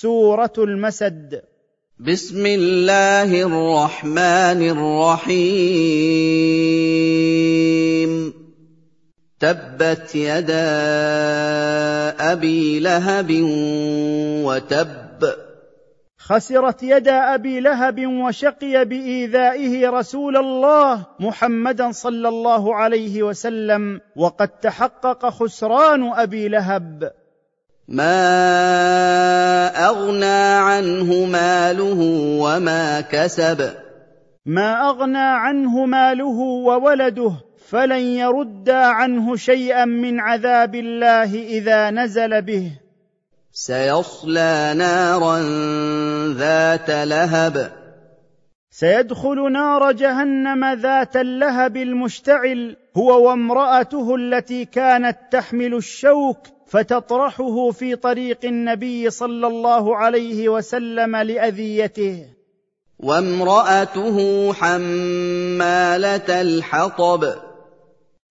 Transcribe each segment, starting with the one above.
سورة المسد. بسم الله الرحمن الرحيم. تبت يدا أبي لهب وتب. خسرت يدا أبي لهب وشقي بإيذائه رسول الله محمدا صلى الله عليه وسلم وقد تحقق خسران أبي لهب. ما أغنى عنه ماله وما كسب. ما أغنى عنه ماله وولده فلن يردا عنه شيئا من عذاب الله إذا نزل به. سيصلى نارا ذات لهب. سيدخل نار جهنم ذات اللهب المشتعل هو وامرأته التي كانت تحمل الشوك فتطرحه في طريق النبي صلى الله عليه وسلم لأذيته. وامرأته حمالة الحطب.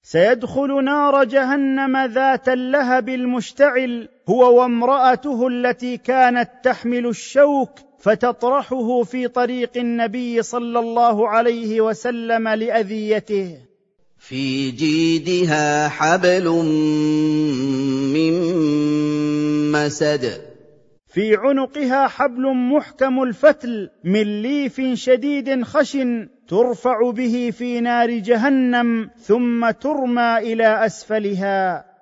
سيدخل نار جهنم ذات اللهب المشتعل هو وامرأته التي كانت تحمل الشوك فتطرحه في طريق النبي صلى الله عليه وسلم لأذيته. في جيدها حبل من مسد. في عنقها حبل محكم الفتل من ليف شديد خشن ترفع به في نار جهنم ثم ترمى إلى أسفلها.